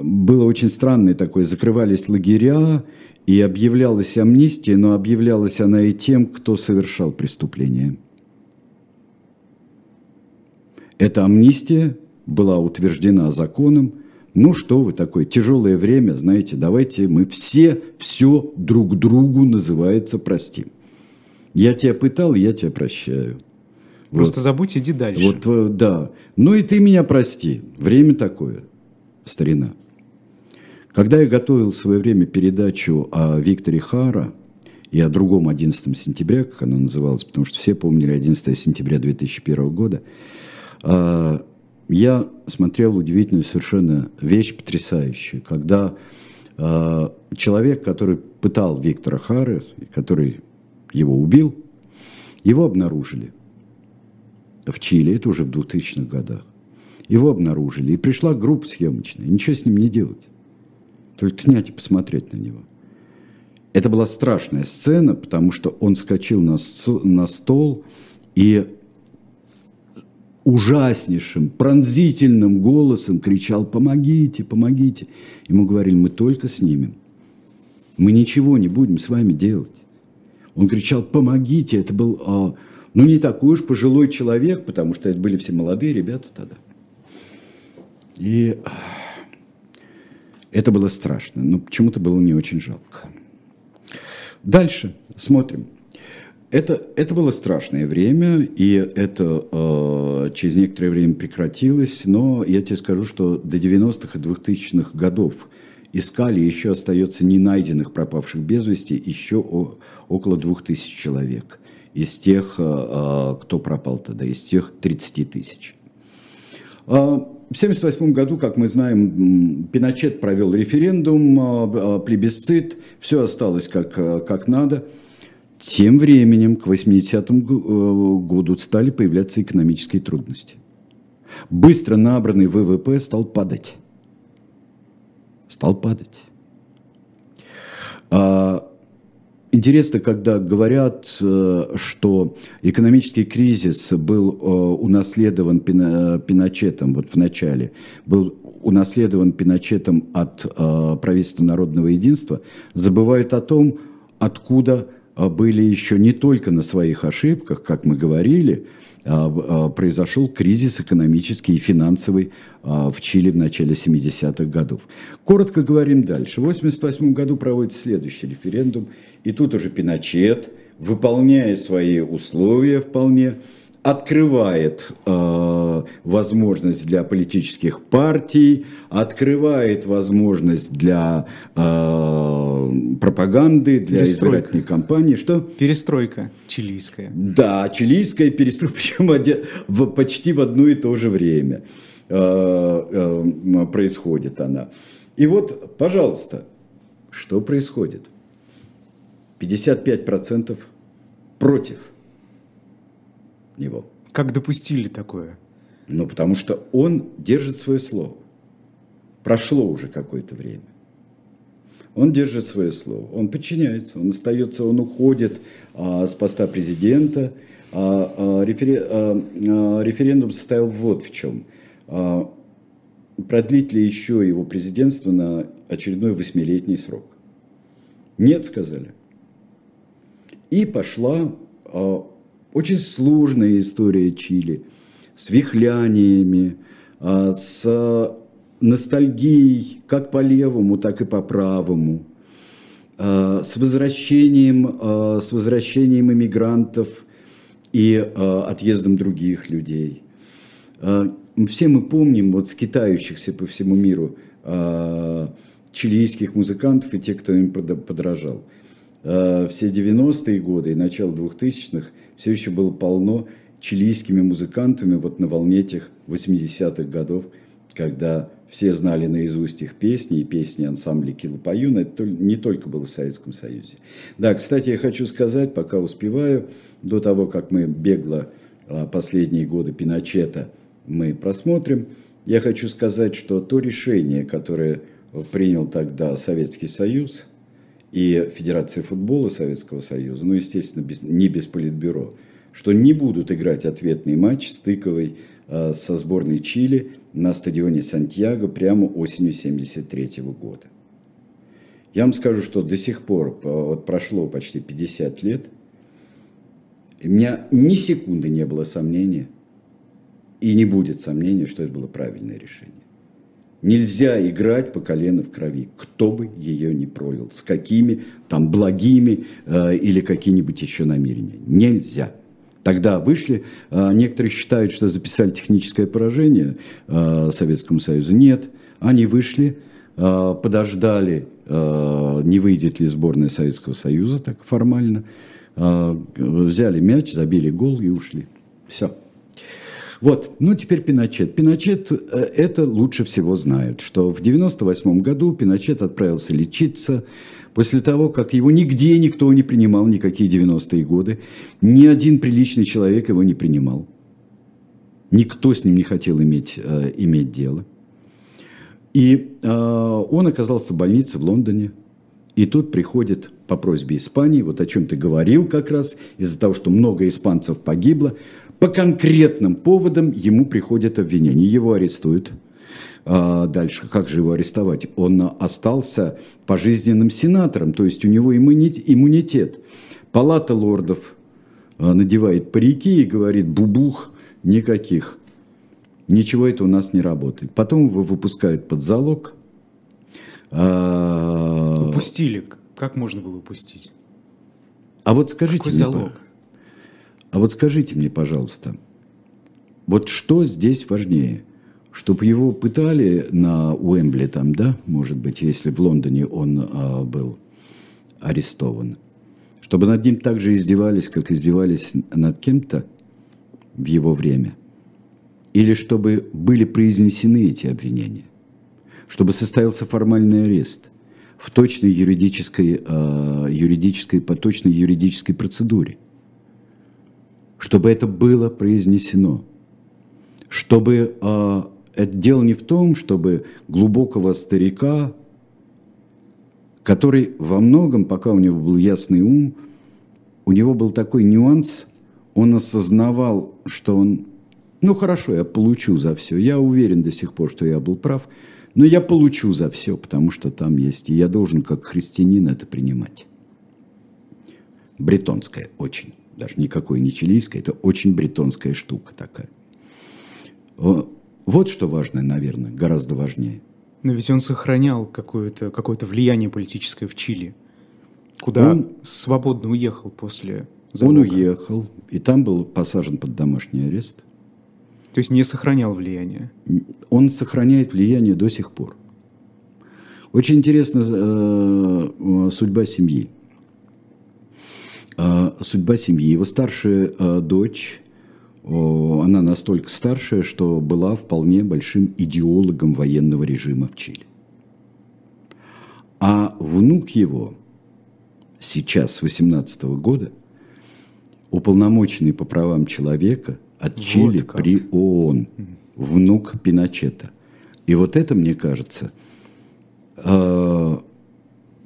было очень странное такое, закрывались лагеря, и объявлялась амнистия, но объявлялась она и тем, кто совершал преступление. Эта амнистия была утверждена законом. Ну что вы, такое тяжелое время, знаете, давайте мы все все друг другу, называется, простим. Я тебя пытал, я тебя прощаю. Просто вот. забудь, иди дальше. Вот, э, да. Ну и ты меня прости. Время такое, старина. Когда я готовил в свое время передачу о Викторе Хара и о другом 11 сентября, как она называлась, потому что все помнили 11 сентября 2001 года, я смотрел удивительную совершенно вещь потрясающую, когда а, человек, который пытал Виктора Хара, который его убил, его обнаружили в Чили, это уже в 2000-х годах. Его обнаружили, и пришла группа съемочная, ничего с ним не делать, только снять и посмотреть на него. Это была страшная сцена, потому что он скочил на, на стол и ужаснейшим, пронзительным голосом кричал «Помогите, помогите!» Ему говорили «Мы только снимем, мы ничего не будем с вами делать». Он кричал «Помогите!» Это был, а, ну, не такой уж пожилой человек, потому что это были все молодые ребята тогда. И это было страшно, но почему-то было не очень жалко. Дальше смотрим. Это, это было страшное время, и это э, через некоторое время прекратилось, но я тебе скажу, что до 90-х и 2000-х годов искали, еще остается не найденных пропавших без вести, еще о, около 2000 человек. Из тех, э, э кто пропал тогда, из тех 30 тысяч. Э, в 1978 году, как мы знаем, Пиночет провел референдум, э, э, плебисцит, все осталось как, как надо – тем временем к 80-му э, году стали появляться экономические трудности. Быстро набранный ВВП стал падать. Стал падать. А, интересно, когда говорят, э, что экономический кризис был э, унаследован Пиночетом вот в начале, был унаследован Пиночетом от правительства народного единства, забывают о том, откуда были еще не только на своих ошибках, как мы говорили, а, а, произошел кризис экономический и финансовый в Чили в начале 70-х годов. Коротко говорим дальше. В 1988 году проводится следующий референдум, и тут уже Пиночет, выполняя свои условия вполне, открывает э, возможность для политических партий, открывает возможность для э, пропаганды, для перестройка. избирательной кампании. Что? Перестройка чилийская. Да, чилийская перестройка, причем в, почти в одно и то же время э, э, происходит она. И вот, пожалуйста, что происходит? 55% против него. Как допустили такое? Ну, потому что он держит свое слово. Прошло уже какое-то время. Он держит свое слово, он подчиняется, он остается, он уходит а, с поста президента. А, а, рефери, а, а, референдум состоял вот в чем. А, продлить ли еще его президентство на очередной восьмилетний срок? Нет, сказали. И пошла а, очень сложная история Чили с вихляниями, а, с ностальгией как по левому, так и по правому, а, с возвращением, а, с возвращением иммигрантов и отъездом других людей. Все мы помним вот скитающихся по всему миру чилийских музыкантов и тех, кто им подражал. Все 90-е годы и начало 2000-х – все еще было полно чилийскими музыкантами вот на волне этих 80-х годов, когда все знали наизусть их песни, и песни ансамбля Килопаюна, это не только было в Советском Союзе. Да, кстати, я хочу сказать, пока успеваю, до того, как мы бегло а, последние годы Пиночета мы просмотрим, я хочу сказать, что то решение, которое принял тогда Советский Союз и Федерация футбола Советского Союза, ну, естественно, без, не без политбюро, что не будут играть ответный матч стыковый э, со сборной Чили на стадионе Сантьяго прямо осенью 1973 года. Я вам скажу, что до сих пор, вот прошло почти 50 лет, у меня ни секунды не было сомнения, и не будет сомнения, что это было правильное решение. Нельзя играть по колено в крови, кто бы ее не пролил, с какими там благими э, или какие-нибудь еще намерения. Нельзя. Тогда вышли, э, некоторые считают, что записали техническое поражение э, Советскому Союзу. Нет, они вышли, э, подождали, э, не выйдет ли сборная Советского Союза так формально, э, взяли мяч, забили гол и ушли. Все. Вот, ну теперь Пиночет. Пиночет э, это лучше всего знают, что в 98 году Пиночет отправился лечиться после того, как его нигде никто не принимал, никакие 90-е годы. Ни один приличный человек его не принимал. Никто с ним не хотел иметь, э, иметь дело. И э, он оказался в больнице в Лондоне. И тут приходит по просьбе Испании, вот о чем ты говорил как раз, из-за того, что много испанцев погибло, по конкретным поводам ему приходят обвинения, его арестуют. А дальше, как же его арестовать? Он остался пожизненным сенатором, то есть у него иммунитет. Палата лордов а, надевает парики и говорит, бубух, никаких. Ничего это у нас не работает. Потом его выпускают под залог. А, Упустили. Как можно было упустить? А вот скажите Какой мне, залог? А вот скажите мне, пожалуйста, вот что здесь важнее? Чтобы его пытали на Уэмбли там, да, может быть, если в Лондоне он а, был арестован. Чтобы над ним так же издевались, как издевались над кем-то в его время. Или чтобы были произнесены эти обвинения. Чтобы состоялся формальный арест в точной юридической, э, юридической, по точной юридической процедуре – чтобы это было произнесено, чтобы э, это дело не в том, чтобы глубокого старика, который во многом, пока у него был ясный ум, у него был такой нюанс, он осознавал, что он, ну хорошо, я получу за все, я уверен до сих пор, что я был прав, но я получу за все, потому что там есть, и я должен как христианин это принимать. Бретонская очень даже никакой не чилийская, это очень бретонская штука такая. Вот что важно, наверное, гораздо важнее. Но ведь он сохранял какое-то какое влияние политическое в Чили, куда он, свободно уехал после залога. Он уехал, и там был посажен под домашний арест. То есть не сохранял влияние? Он сохраняет влияние до сих пор. Очень интересна э, судьба семьи. А, судьба семьи. Его старшая а, дочь, она настолько старшая, что была вполне большим идеологом военного режима в Чили. А внук его сейчас, с 18 года, уполномоченный по правам человека от вот Чили как. при ООН, внук Пиночета. И вот это, мне кажется, а,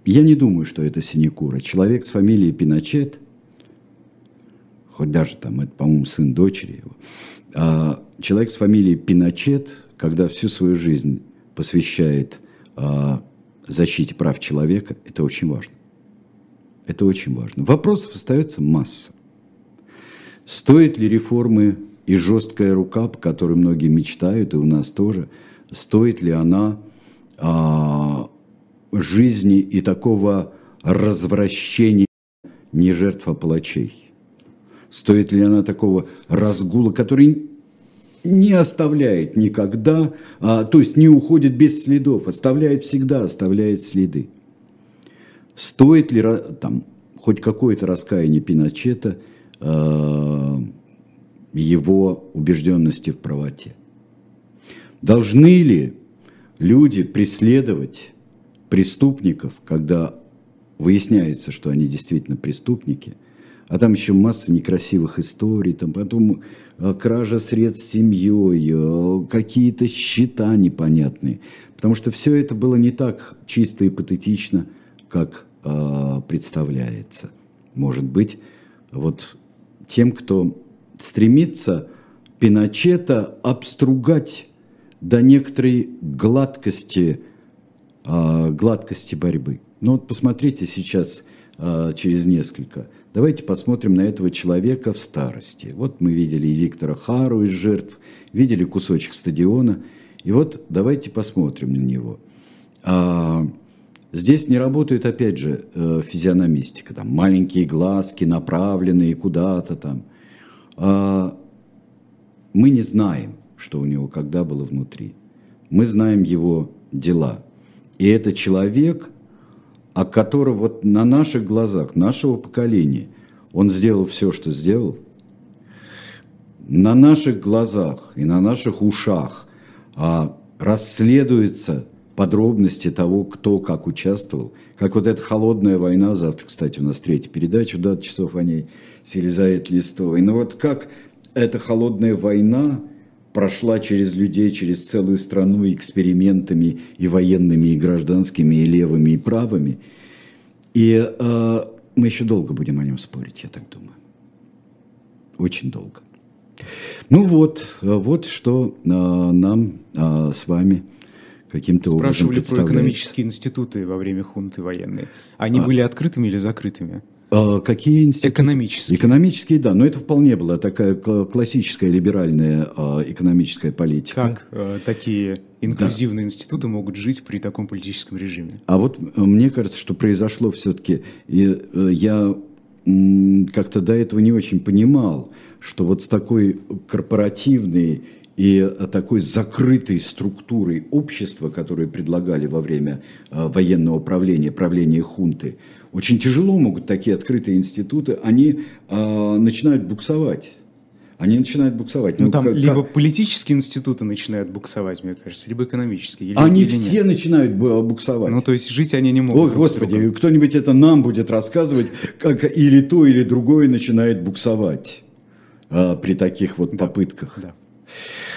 я не думаю, что это синекура. Человек с фамилией Пиночет, хоть даже там, это, по-моему, сын дочери его, а человек с фамилией Пиночет, когда всю свою жизнь посвящает а, защите прав человека, это очень важно. Это очень важно. Вопросов остается масса. Стоит ли реформы и жесткая рука, по которой многие мечтают, и у нас тоже, стоит ли она а, жизни и такого развращения не жертв, а палачей? Стоит ли она такого разгула, который не оставляет никогда, а, то есть не уходит без следов, оставляет всегда, оставляет следы. Стоит ли там хоть какое-то раскаяние Пиночета э, его убежденности в правоте? Должны ли люди преследовать преступников, когда выясняется, что они действительно преступники, а там еще масса некрасивых историй, там потом э, кража средств семьей, э, какие-то счета непонятные. Потому что все это было не так чисто и патетично, как э, представляется. Может быть, вот тем, кто стремится Пиночета обстругать до некоторой гладкости, гладкости борьбы. Ну вот посмотрите сейчас через несколько – Давайте посмотрим на этого человека в старости. Вот мы видели и Виктора Хару из жертв, видели кусочек стадиона. И вот давайте посмотрим на него. А, здесь не работает, опять же, э, физиономистика. Там маленькие глазки, направленные куда-то там. А, мы не знаем, что у него когда было внутри. Мы знаем его дела. И это человек, а который вот на наших глазах, нашего поколения, он сделал все, что сделал, на наших глазах и на наших ушах а, расследуются подробности того, кто как участвовал. Как вот эта холодная война, завтра, кстати, у нас третья передача, да, часов о ней с Елизаветой Листовой. Но вот как эта холодная война прошла через людей, через целую страну экспериментами и военными, и гражданскими, и левыми, и правыми. И э, мы еще долго будем о нем спорить, я так думаю. Очень долго. Ну вот, вот что э, нам э, с вами каким-то образом Спрашивали про экономические институты во время хунты военной. Они а... были открытыми или закрытыми? А, какие институты? Экономические. Экономические, да, но это вполне была такая классическая либеральная а, экономическая политика. Как а, такие инклюзивные да. институты могут жить при таком политическом режиме? А вот э, мне кажется, что произошло все-таки, э, я как-то до этого не очень понимал, что вот с такой корпоративной и такой закрытой структурой общества, которую предлагали во время военного правления, правления хунты, очень тяжело могут такие открытые институты, они э, начинают буксовать. Они начинают буксовать. Ну, ну там как, либо как... политические институты начинают буксовать, мне кажется, либо экономические. Или, они или все нет. начинают буксовать. Ну, то есть жить они не могут. Ой, господи, кто-нибудь это нам будет рассказывать, как или то, или другое начинает буксовать а, при таких вот да. попытках. Да.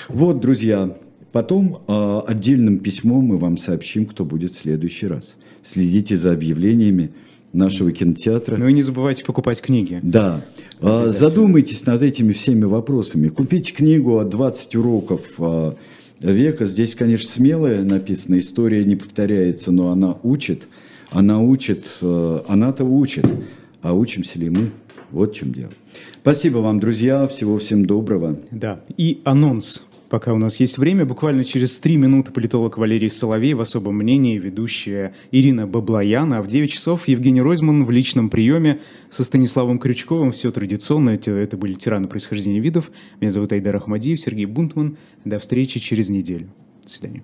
Вот, друзья, потом а, отдельным письмом мы вам сообщим, кто будет в следующий раз. Следите за объявлениями нашего кинотеатра. Ну и не забывайте покупать книги. Да. А, задумайтесь над этими всеми вопросами. Купите книгу о 20 уроков а, века. Здесь, конечно, смелая написана, история не повторяется, но она учит. Она учит, а, она-то учит. А учимся ли мы? Вот в чем дело. Спасибо вам, друзья. Всего всем доброго. Да. И анонс Пока у нас есть время, буквально через три минуты политолог Валерий Соловей в особом мнении, ведущая Ирина Баблояна, а в 9 часов Евгений Ройзман в личном приеме со Станиславом Крючковым. Все традиционно, это, это были тираны происхождения видов. Меня зовут Айдар Ахмадиев, Сергей Бунтман. До встречи через неделю. До свидания.